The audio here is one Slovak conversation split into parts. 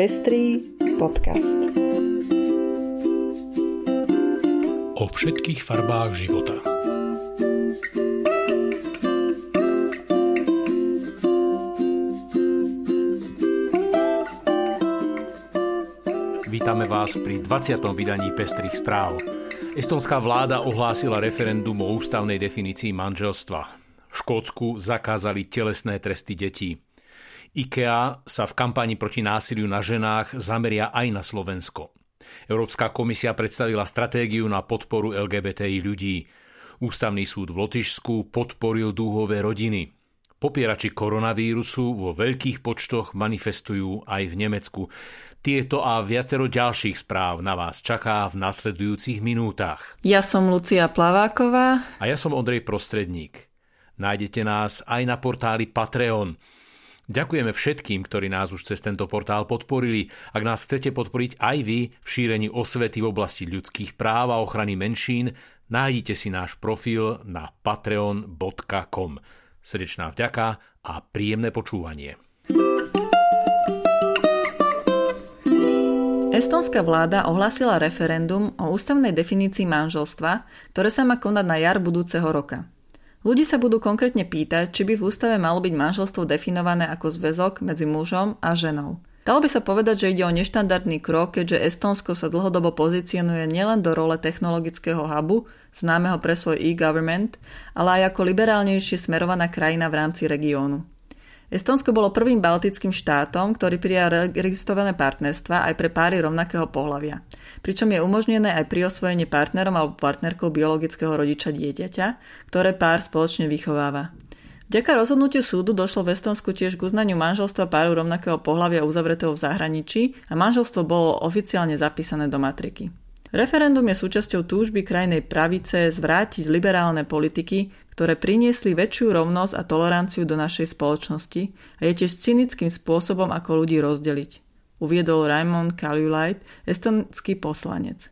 Pestrý podcast. O všetkých farbách života. Vítame vás pri 20. vydaní Pestrých správ. Estonská vláda ohlásila referendum o ústavnej definícii manželstva. V Škótsku zakázali telesné tresty detí. IKEA sa v kampani proti násiliu na ženách zameria aj na Slovensko. Európska komisia predstavila stratégiu na podporu LGBTI ľudí. Ústavný súd v Lotyšsku podporil dúhové rodiny. Popierači koronavírusu vo veľkých počtoch manifestujú aj v Nemecku. Tieto a viacero ďalších správ na vás čaká v nasledujúcich minútach. Ja som Lucia Plaváková. A ja som Ondrej Prostredník. Nájdete nás aj na portáli Patreon. Ďakujeme všetkým, ktorí nás už cez tento portál podporili. Ak nás chcete podporiť aj vy v šírení osvety v oblasti ľudských práv a ochrany menšín, nájdite si náš profil na patreon.com. Srdečná vďaka a príjemné počúvanie. Estonská vláda ohlásila referendum o ústavnej definícii manželstva, ktoré sa má konať na jar budúceho roka. Ľudí sa budú konkrétne pýtať, či by v ústave malo byť manželstvo definované ako zväzok medzi mužom a ženou. Dalo by sa povedať, že ide o neštandardný krok, keďže Estonsko sa dlhodobo pozicionuje nielen do role technologického hubu, známeho pre svoj e-government, ale aj ako liberálnejšie smerovaná krajina v rámci regiónu. Estonsko bolo prvým baltickým štátom, ktorý prijal registrované partnerstva aj pre páry rovnakého pohľavia. Pričom je umožnené aj pri osvojenie partnerom alebo partnerkou biologického rodiča dieťaťa, ktoré pár spoločne vychováva. Vďaka rozhodnutiu súdu došlo v Estonsku tiež k uznaniu manželstva páru rovnakého pohľavia uzavretého v zahraničí a manželstvo bolo oficiálne zapísané do matriky. Referendum je súčasťou túžby krajnej pravice zvrátiť liberálne politiky, ktoré priniesli väčšiu rovnosť a toleranciu do našej spoločnosti a je tiež cynickým spôsobom, ako ľudí rozdeliť. Uviedol Raymond Kaljulajt, estonský poslanec.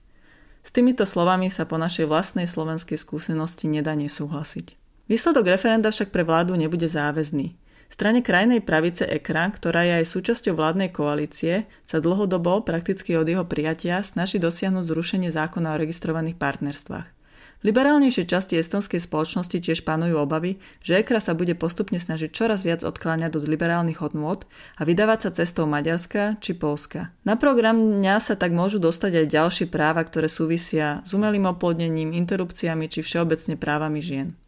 S týmito slovami sa po našej vlastnej slovenskej skúsenosti nedá nesúhlasiť. Výsledok referenda však pre vládu nebude záväzný. Strane krajnej pravice EKRA, ktorá je aj súčasťou vládnej koalície, sa dlhodobo, prakticky od jeho prijatia, snaží dosiahnuť zrušenie zákona o registrovaných partnerstvách. V liberálnejšej časti estonskej spoločnosti tiež panujú obavy, že EKRA sa bude postupne snažiť čoraz viac odkláňať od liberálnych hodnôt a vydávať sa cestou Maďarska či Polska. Na program dňa sa tak môžu dostať aj ďalšie práva, ktoré súvisia s umelým oplodnením, interrupciami či všeobecne právami žien.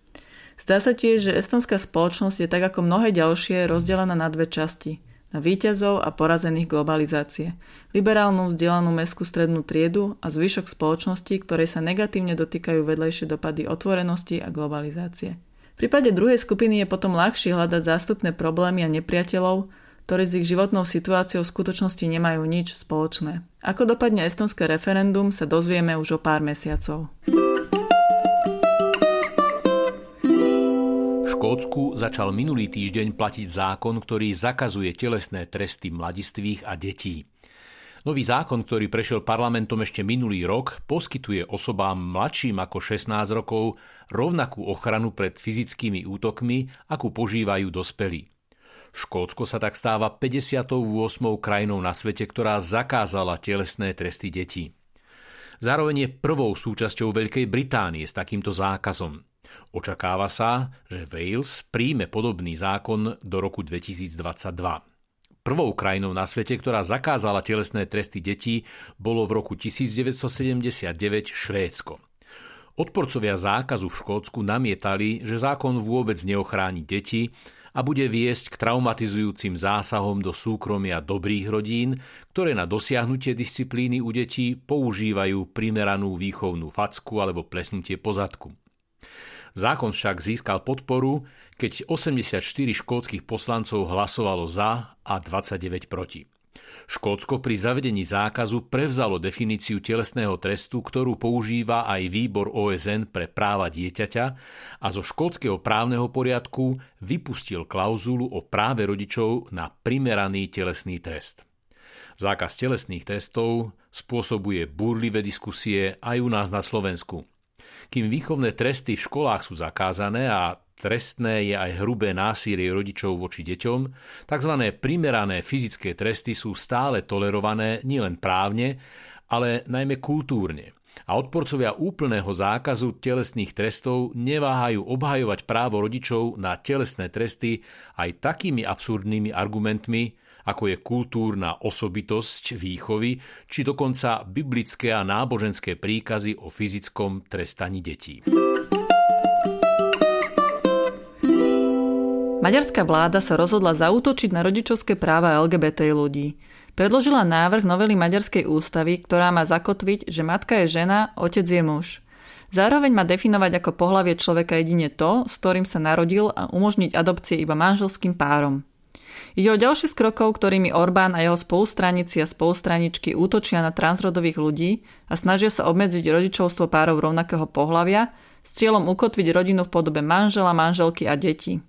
Zdá sa tiež, že estonská spoločnosť je tak ako mnohé ďalšie rozdelená na dve časti. Na výťazov a porazených globalizácie. Liberálnu vzdelanú mestskú strednú triedu a zvyšok spoločnosti, ktorej sa negatívne dotýkajú vedlejšie dopady otvorenosti a globalizácie. V prípade druhej skupiny je potom ľahšie hľadať zástupné problémy a nepriateľov, ktorí s ich životnou situáciou v skutočnosti nemajú nič spoločné. Ako dopadne estonské referendum, sa dozvieme už o pár mesiacov. Škótsku začal minulý týždeň platiť zákon, ktorý zakazuje telesné tresty mladistvých a detí. Nový zákon, ktorý prešiel parlamentom ešte minulý rok, poskytuje osobám mladším ako 16 rokov rovnakú ochranu pred fyzickými útokmi, akú požívajú dospelí. Škótsko sa tak stáva 58. krajinou na svete, ktorá zakázala telesné tresty detí. Zároveň je prvou súčasťou Veľkej Británie s takýmto zákazom. Očakáva sa, že Wales príjme podobný zákon do roku 2022. Prvou krajinou na svete, ktorá zakázala telesné tresty detí, bolo v roku 1979 Švédsko. Odporcovia zákazu v Škótsku namietali, že zákon vôbec neochráni deti a bude viesť k traumatizujúcim zásahom do súkromia dobrých rodín, ktoré na dosiahnutie disciplíny u detí používajú primeranú výchovnú facku alebo plesnutie pozadku. Zákon však získal podporu, keď 84 škótskych poslancov hlasovalo za a 29 proti. Škótsko pri zavedení zákazu prevzalo definíciu telesného trestu, ktorú používa aj výbor OSN pre práva dieťaťa a zo škótskeho právneho poriadku vypustil klauzulu o práve rodičov na primeraný telesný trest. Zákaz telesných trestov spôsobuje búrlivé diskusie aj u nás na Slovensku. Kým výchovné tresty v školách sú zakázané a trestné je aj hrubé násilie rodičov voči deťom, tzv. primerané fyzické tresty sú stále tolerované nielen právne, ale najmä kultúrne. A odporcovia úplného zákazu telesných trestov neváhajú obhajovať právo rodičov na telesné tresty aj takými absurdnými argumentmi, ako je kultúrna osobitosť výchovy, či dokonca biblické a náboženské príkazy o fyzickom trestaní detí. Maďarská vláda sa rozhodla zautočiť na rodičovské práva LGBT ľudí. Predložila návrh novely Maďarskej ústavy, ktorá má zakotviť, že matka je žena, otec je muž. Zároveň má definovať ako pohlavie človeka jedine to, s ktorým sa narodil a umožniť adopcie iba manželským párom. Ide o ďalší z krokov, ktorými Orbán a jeho spolustranici a spolustraničky útočia na transrodových ľudí a snažia sa obmedziť rodičovstvo párov rovnakého pohlavia s cieľom ukotviť rodinu v podobe manžela, manželky a detí.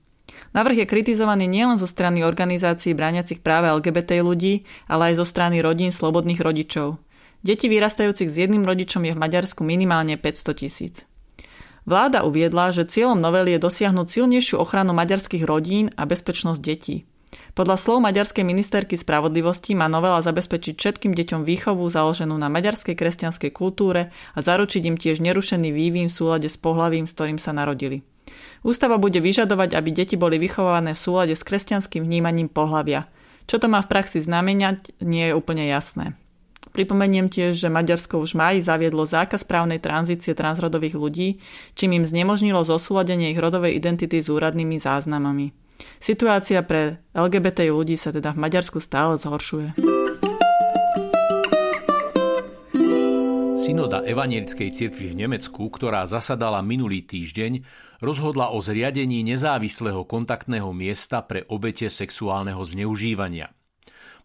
Návrh je kritizovaný nielen zo strany organizácií bráňacich práve LGBT ľudí, ale aj zo strany rodín slobodných rodičov. Deti vyrastajúcich s jedným rodičom je v Maďarsku minimálne 500 tisíc. Vláda uviedla, že cieľom novely je dosiahnuť silnejšiu ochranu maďarských rodín a bezpečnosť detí. Podľa slov maďarskej ministerky spravodlivosti má novela zabezpečiť všetkým deťom výchovu založenú na maďarskej kresťanskej kultúre a zaručiť im tiež nerušený vývin v súlade s pohlavím, s ktorým sa narodili. Ústava bude vyžadovať, aby deti boli vychované v súlade s kresťanským vnímaním pohlavia. Čo to má v praxi znamenať, nie je úplne jasné. Pripomeniem tiež, že Maďarsko už máji zaviedlo zákaz právnej tranzície transrodových ľudí, čím im znemožnilo zosúladenie ich rodovej identity s úradnými záznamami. Situácia pre LGBT ľudí sa teda v Maďarsku stále zhoršuje. Synoda Evanielickej cirkvi v Nemecku, ktorá zasadala minulý týždeň, rozhodla o zriadení nezávislého kontaktného miesta pre obete sexuálneho zneužívania.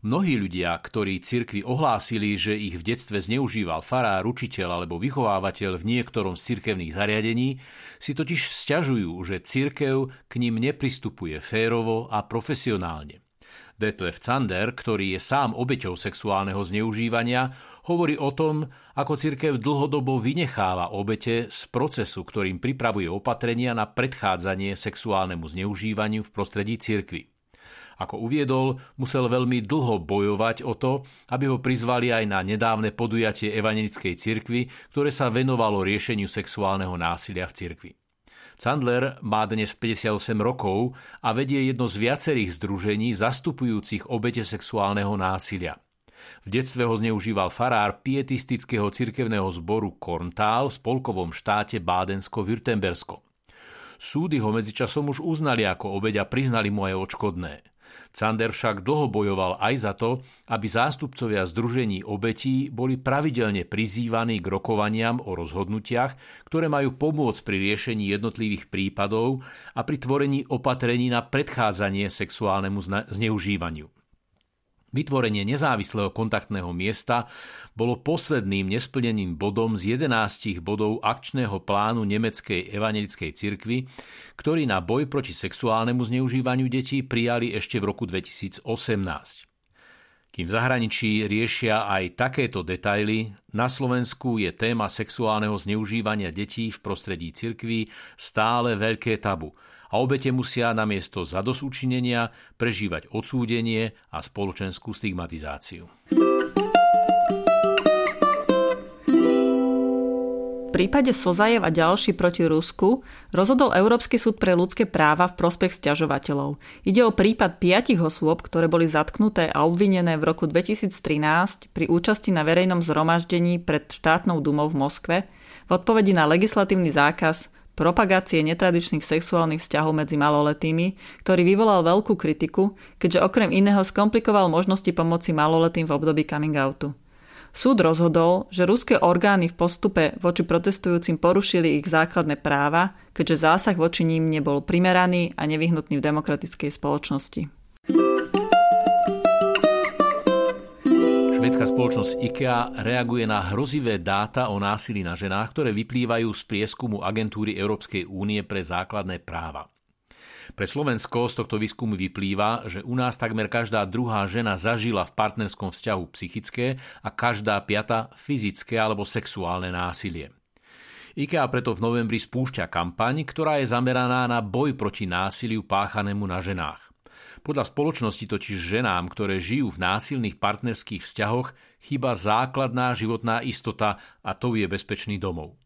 Mnohí ľudia, ktorí cirkvi ohlásili, že ich v detstve zneužíval farár, učiteľ alebo vychovávateľ v niektorom z cirkevných zariadení, si totiž sťažujú, že cirkev k ním nepristupuje férovo a profesionálne. Detlef Zander, ktorý je sám obeťou sexuálneho zneužívania, hovorí o tom, ako cirkev dlhodobo vynecháva obete z procesu, ktorým pripravuje opatrenia na predchádzanie sexuálnemu zneužívaniu v prostredí cirkvy. Ako uviedol, musel veľmi dlho bojovať o to, aby ho prizvali aj na nedávne podujatie Evangelickej cirkvy, ktoré sa venovalo riešeniu sexuálneho násilia v cirkvi. Candler má dnes 58 rokov a vedie jedno z viacerých združení zastupujúcich obete sexuálneho násilia. V detstve ho zneužíval farár pietistického cirkevného zboru Korntál v spolkovom štáte Bádensko-Württembersko. Súdy ho medzičasom už uznali ako obeď a priznali mu aj odškodné. Cander však dlho bojoval aj za to, aby zástupcovia Združení obetí boli pravidelne prizývaní k rokovaniam o rozhodnutiach, ktoré majú pomôcť pri riešení jednotlivých prípadov a pri tvorení opatrení na predchádzanie sexuálnemu zneužívaniu. Vytvorenie nezávislého kontaktného miesta bolo posledným nesplneným bodom z 11 bodov akčného plánu Nemeckej evangelickej cirkvi, ktorý na boj proti sexuálnemu zneužívaniu detí prijali ešte v roku 2018. Kým v zahraničí riešia aj takéto detaily, na Slovensku je téma sexuálneho zneužívania detí v prostredí cirkví stále veľké tabu – a obete musia namiesto zadosúčinenia prežívať odsúdenie a spoločenskú stigmatizáciu. V prípade Sozajev a ďalší proti Rusku rozhodol Európsky súd pre ľudské práva v prospech sťažovateľov. Ide o prípad piatich osôb, ktoré boli zatknuté a obvinené v roku 2013 pri účasti na verejnom zhromaždení pred štátnou dumou v Moskve v odpovedi na legislatívny zákaz propagácie netradičných sexuálnych vzťahov medzi maloletými, ktorý vyvolal veľkú kritiku, keďže okrem iného skomplikoval možnosti pomoci maloletým v období coming outu. Súd rozhodol, že ruské orgány v postupe voči protestujúcim porušili ich základné práva, keďže zásah voči ním nebol primeraný a nevyhnutný v demokratickej spoločnosti. Švedská spoločnosť IKEA reaguje na hrozivé dáta o násilí na ženách, ktoré vyplývajú z prieskumu agentúry Európskej únie pre základné práva. Pre Slovensko z tohto výskumu vyplýva, že u nás takmer každá druhá žena zažila v partnerskom vzťahu psychické a každá piata fyzické alebo sexuálne násilie. IKEA preto v novembri spúšťa kampaň, ktorá je zameraná na boj proti násiliu páchanému na ženách. Podľa spoločnosti totiž ženám, ktoré žijú v násilných partnerských vzťahoch, chýba základná životná istota a to je bezpečný domov.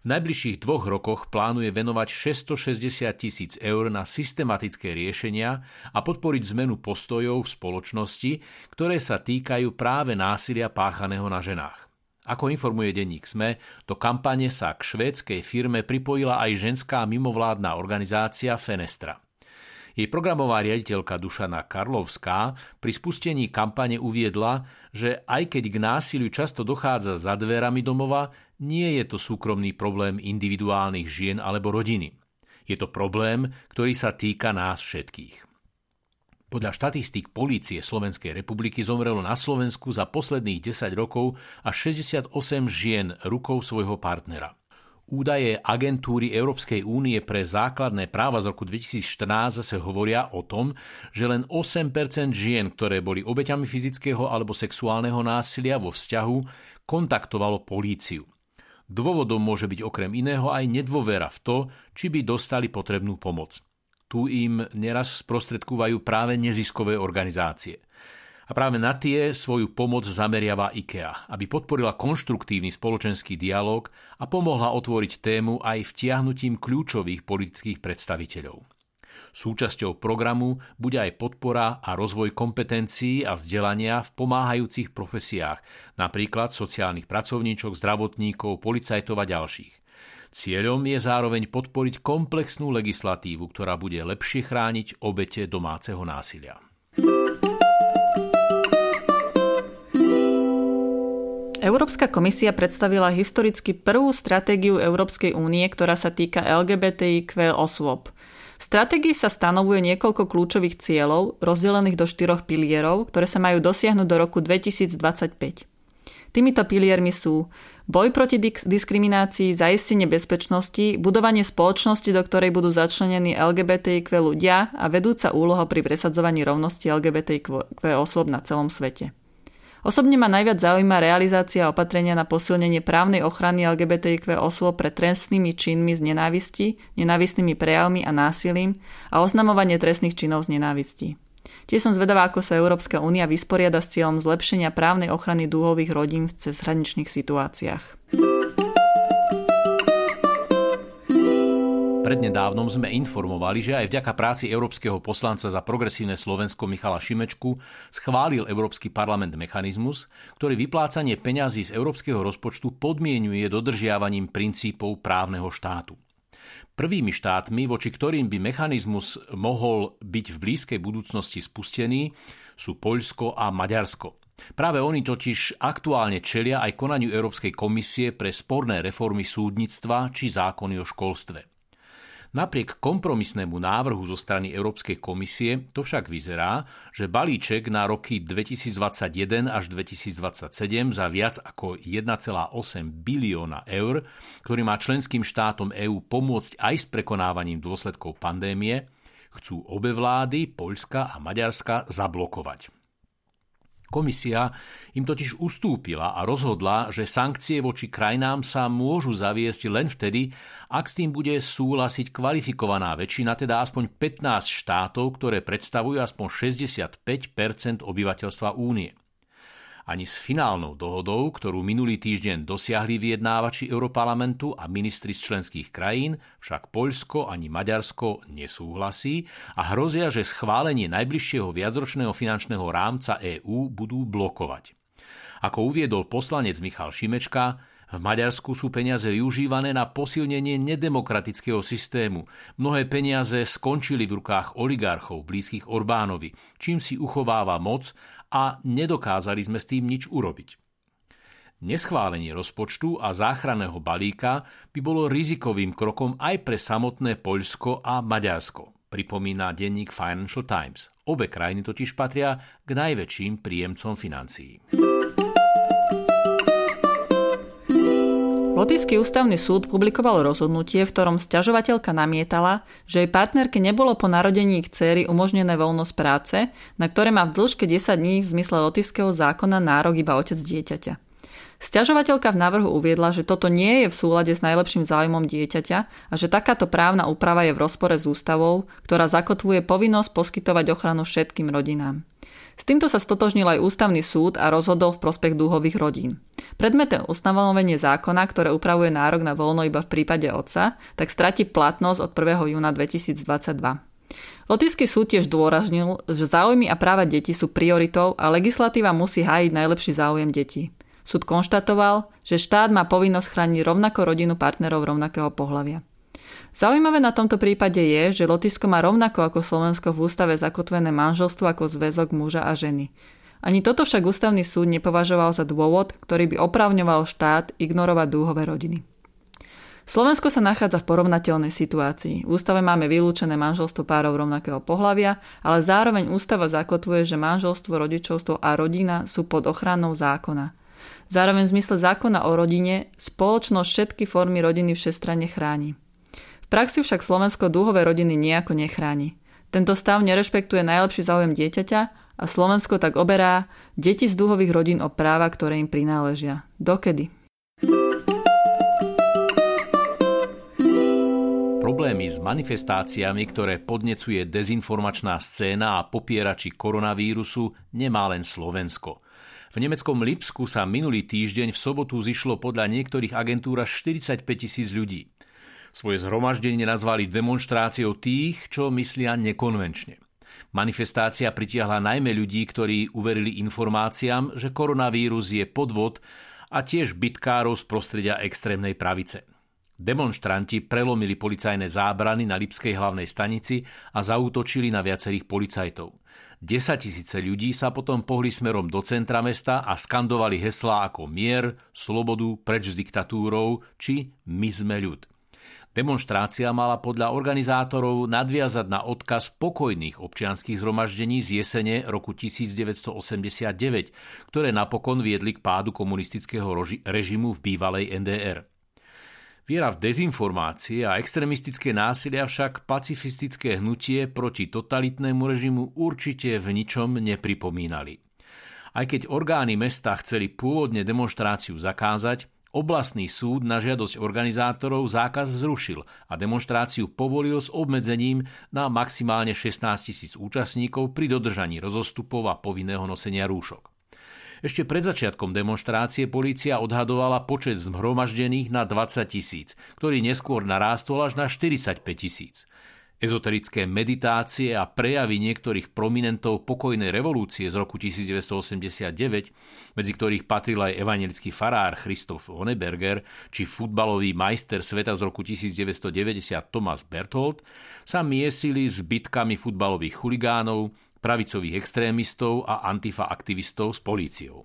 V najbližších dvoch rokoch plánuje venovať 660 tisíc eur na systematické riešenia a podporiť zmenu postojov v spoločnosti, ktoré sa týkajú práve násilia páchaného na ženách. Ako informuje denník SME, do kampane sa k švédskej firme pripojila aj ženská mimovládna organizácia Fenestra. Jej programová riaditeľka Dušana Karlovská pri spustení kampane uviedla, že aj keď k násiliu často dochádza za dverami domova, nie je to súkromný problém individuálnych žien alebo rodiny. Je to problém, ktorý sa týka nás všetkých. Podľa štatistík polície Slovenskej republiky zomrelo na Slovensku za posledných 10 rokov až 68 žien rukou svojho partnera. Údaje agentúry Európskej únie pre základné práva z roku 2014 zase hovoria o tom, že len 8% žien, ktoré boli obeťami fyzického alebo sexuálneho násilia vo vzťahu, kontaktovalo políciu. Dôvodom môže byť okrem iného aj nedôvera v to, či by dostali potrebnú pomoc. Tu im neraz sprostredkúvajú práve neziskové organizácie. A práve na tie svoju pomoc zameriava IKEA, aby podporila konštruktívny spoločenský dialog a pomohla otvoriť tému aj vtiahnutím kľúčových politických predstaviteľov. Súčasťou programu bude aj podpora a rozvoj kompetencií a vzdelania v pomáhajúcich profesiách, napríklad sociálnych pracovníčok, zdravotníkov, policajtov a ďalších. Cieľom je zároveň podporiť komplexnú legislatívu, ktorá bude lepšie chrániť obete domáceho násilia. Európska komisia predstavila historicky prvú stratégiu Európskej únie, ktorá sa týka LGBTIQ osôb. V stratégii sa stanovuje niekoľko kľúčových cieľov, rozdelených do štyroch pilierov, ktoré sa majú dosiahnuť do roku 2025. Týmito piliermi sú boj proti diskriminácii, zaistenie bezpečnosti, budovanie spoločnosti, do ktorej budú začlenení LGBTIQ ľudia a vedúca úloha pri presadzovaní rovnosti LGBTIQ osôb na celom svete. Osobne ma najviac zaujíma realizácia opatrenia na posilnenie právnej ochrany LGBTIQ osôb pred trestnými činmi z nenávisti, nenávistnými prejavmi a násilím a oznamovanie trestných činov z nenávisti. Tiež som zvedavá, ako sa Európska únia vysporiada s cieľom zlepšenia právnej ochrany dúhových rodín v cezhraničných situáciách. Prednedávnom sme informovali, že aj vďaka práci európskeho poslanca za progresívne Slovensko Michala Šimečku schválil Európsky parlament mechanizmus, ktorý vyplácanie peňazí z európskeho rozpočtu podmienuje dodržiavaním princípov právneho štátu. Prvými štátmi, voči ktorým by mechanizmus mohol byť v blízkej budúcnosti spustený, sú Poľsko a Maďarsko. Práve oni totiž aktuálne čelia aj konaniu Európskej komisie pre sporné reformy súdnictva či zákony o školstve. Napriek kompromisnému návrhu zo strany Európskej komisie to však vyzerá, že balíček na roky 2021 až 2027 za viac ako 1,8 bilióna eur, ktorý má členským štátom EÚ pomôcť aj s prekonávaním dôsledkov pandémie, chcú obe vlády, Poľska a Maďarska, zablokovať. Komisia im totiž ustúpila a rozhodla, že sankcie voči krajinám sa môžu zaviesť len vtedy, ak s tým bude súhlasiť kvalifikovaná väčšina, teda aspoň 15 štátov, ktoré predstavujú aspoň 65% obyvateľstva únie. Ani s finálnou dohodou, ktorú minulý týždeň dosiahli vyjednávači Europarlamentu a ministri z členských krajín, však Poľsko ani Maďarsko nesúhlasí a hrozia, že schválenie najbližšieho viacročného finančného rámca EÚ budú blokovať. Ako uviedol poslanec Michal Šimečka, v Maďarsku sú peniaze využívané na posilnenie nedemokratického systému. Mnohé peniaze skončili v rukách oligarchov blízkych Orbánovi, čím si uchováva moc a nedokázali sme s tým nič urobiť. Neschválenie rozpočtu a záchranného balíka by bolo rizikovým krokom aj pre samotné Poľsko a Maďarsko, pripomína denník Financial Times. Obe krajiny totiž patria k najväčším príjemcom financií. Lotyšský ústavný súd publikoval rozhodnutie, v ktorom sťažovateľka namietala, že jej partnerke nebolo po narodení ich céry umožnené voľnosť práce, na ktoré má v dĺžke 10 dní v zmysle lotyšského zákona nárok iba otec dieťaťa. Sťažovateľka v návrhu uviedla, že toto nie je v súlade s najlepším záujmom dieťaťa a že takáto právna úprava je v rozpore s ústavou, ktorá zakotvuje povinnosť poskytovať ochranu všetkým rodinám. S týmto sa stotožnil aj ústavný súd a rozhodol v prospech dúhových rodín. Predmetné ustanovenie zákona, ktoré upravuje nárok na voľno iba v prípade otca, tak stratí platnosť od 1. júna 2022. Lotyšský súd tiež dôražnil, že záujmy a práva detí sú prioritou a legislatíva musí hájiť najlepší záujem detí. Súd konštatoval, že štát má povinnosť chrániť rovnako rodinu partnerov rovnakého pohľavia. Zaujímavé na tomto prípade je, že Lotyšsko má rovnako ako Slovensko v ústave zakotvené manželstvo ako zväzok muža a ženy. Ani toto však ústavný súd nepovažoval za dôvod, ktorý by opravňoval štát ignorovať dúhové rodiny. Slovensko sa nachádza v porovnateľnej situácii. V ústave máme vylúčené manželstvo párov rovnakého pohľavia, ale zároveň ústava zakotvuje, že manželstvo, rodičovstvo a rodina sú pod ochranou zákona. Zároveň v zmysle zákona o rodine spoločnosť všetky formy rodiny všestranne chráni praxi však Slovensko dúhové rodiny nejako nechráni. Tento stav nerešpektuje najlepší záujem dieťaťa a Slovensko tak oberá deti z dúhových rodín o práva, ktoré im prináležia. Dokedy? Problémy s manifestáciami, ktoré podnecuje dezinformačná scéna a popierači koronavírusu, nemá len Slovensko. V nemeckom Lipsku sa minulý týždeň v sobotu zišlo podľa niektorých agentúr až 45 tisíc ľudí. Svoje zhromaždenie nazvali demonstráciou tých, čo myslia nekonvenčne. Manifestácia pritiahla najmä ľudí, ktorí uverili informáciám, že koronavírus je podvod a tiež bitkárov z prostredia extrémnej pravice. Demonstranti prelomili policajné zábrany na Lipskej hlavnej stanici a zaútočili na viacerých policajtov. 10 tisíce ľudí sa potom pohli smerom do centra mesta a skandovali heslá ako mier, slobodu, preč s diktatúrou či my sme ľud. Demonštrácia mala podľa organizátorov nadviazať na odkaz pokojných občianských zhromaždení z jesene roku 1989, ktoré napokon viedli k pádu komunistického režimu v bývalej NDR. Viera v dezinformácie a extremistické násilia však pacifistické hnutie proti totalitnému režimu určite v ničom nepripomínali. Aj keď orgány mesta chceli pôvodne demonstráciu zakázať, Oblastný súd na žiadosť organizátorov zákaz zrušil a demonstráciu povolil s obmedzením na maximálne 16 tisíc účastníkov pri dodržaní rozostupov a povinného nosenia rúšok. Ešte pred začiatkom demonstrácie polícia odhadovala počet zhromaždených na 20 tisíc, ktorý neskôr narástol až na 45 tisíc. Ezoterické meditácie a prejavy niektorých prominentov pokojnej revolúcie z roku 1989, medzi ktorých patril aj evangelický farár Christoph Honeberger či futbalový majster sveta z roku 1990 Thomas Berthold, sa miesili s bitkami futbalových chuligánov, pravicových extrémistov a antifa aktivistov s políciou.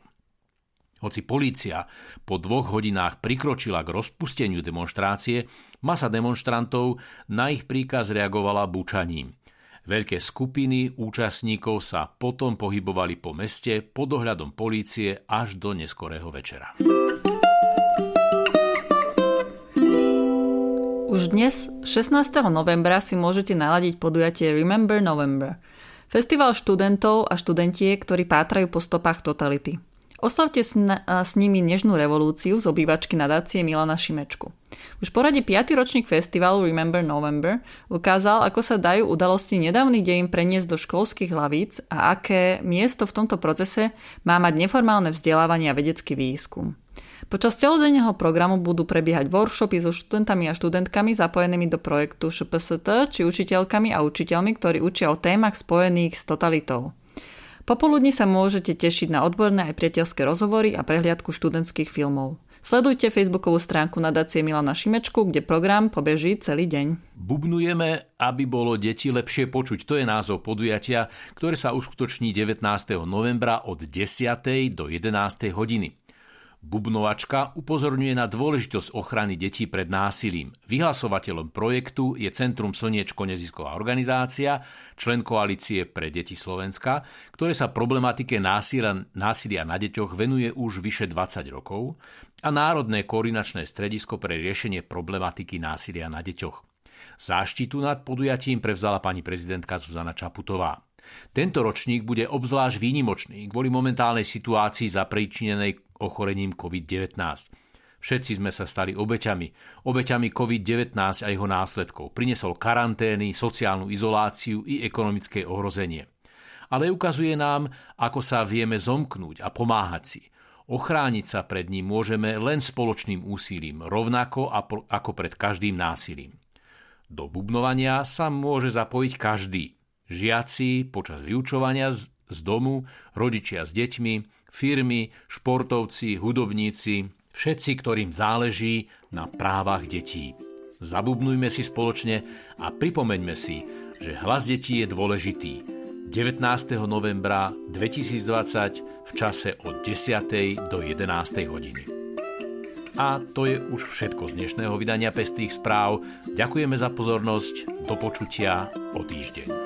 Hoci polícia po dvoch hodinách prikročila k rozpusteniu demonstrácie, masa demonstrantov na ich príkaz reagovala bučaním. Veľké skupiny účastníkov sa potom pohybovali po meste pod ohľadom polície až do neskorého večera. Už dnes, 16. novembra, si môžete naladiť podujatie Remember November. Festival študentov a študentiek, ktorí pátrajú po stopách totality. Oslavte s, s nimi nežnú revolúciu z obývačky nadácie Milana Šimečku. Už poradí 5. ročník festivalu Remember November ukázal, ako sa dajú udalosti nedávnych dejín preniesť do školských hlavíc a aké miesto v tomto procese má mať neformálne vzdelávanie a vedecký výskum. Počas celodenného programu budú prebiehať workshopy so študentami a študentkami zapojenými do projektu ŠPST či učiteľkami a učiteľmi, ktorí učia o témach spojených s totalitou. Popoludní sa môžete tešiť na odborné aj priateľské rozhovory a prehliadku študentských filmov. Sledujte facebookovú stránku nadácie Milana Šimečku, kde program pobeží celý deň. Bubnujeme, aby bolo deti lepšie počuť. To je názov podujatia, ktoré sa uskutoční 19. novembra od 10. do 11. hodiny. Bubnovačka upozorňuje na dôležitosť ochrany detí pred násilím. Vyhlasovateľom projektu je Centrum Slniečko nezisková organizácia, člen koalície pre deti Slovenska, ktoré sa problematike násilia, násilia na deťoch venuje už vyše 20 rokov a Národné koordinačné stredisko pre riešenie problematiky násilia na deťoch. Záštitu nad podujatím prevzala pani prezidentka Zuzana Čaputová. Tento ročník bude obzvlášť výnimočný kvôli momentálnej situácii zapríčinenej ochorením COVID-19. Všetci sme sa stali obeťami. Obeťami COVID-19 a jeho následkov. Prinesol karantény, sociálnu izoláciu i ekonomické ohrozenie. Ale ukazuje nám, ako sa vieme zomknúť a pomáhať si. Ochrániť sa pred ním môžeme len spoločným úsilím, rovnako ako pred každým násilím. Do bubnovania sa môže zapojiť každý, žiaci počas vyučovania z, z domu, rodičia s deťmi, firmy, športovci, hudobníci, všetci, ktorým záleží na právach detí. Zabubnujme si spoločne a pripomeňme si, že hlas detí je dôležitý. 19. novembra 2020 v čase od 10. do 11. hodiny. A to je už všetko z dnešného vydania Pestých správ. Ďakujeme za pozornosť. Do počutia o týždeň.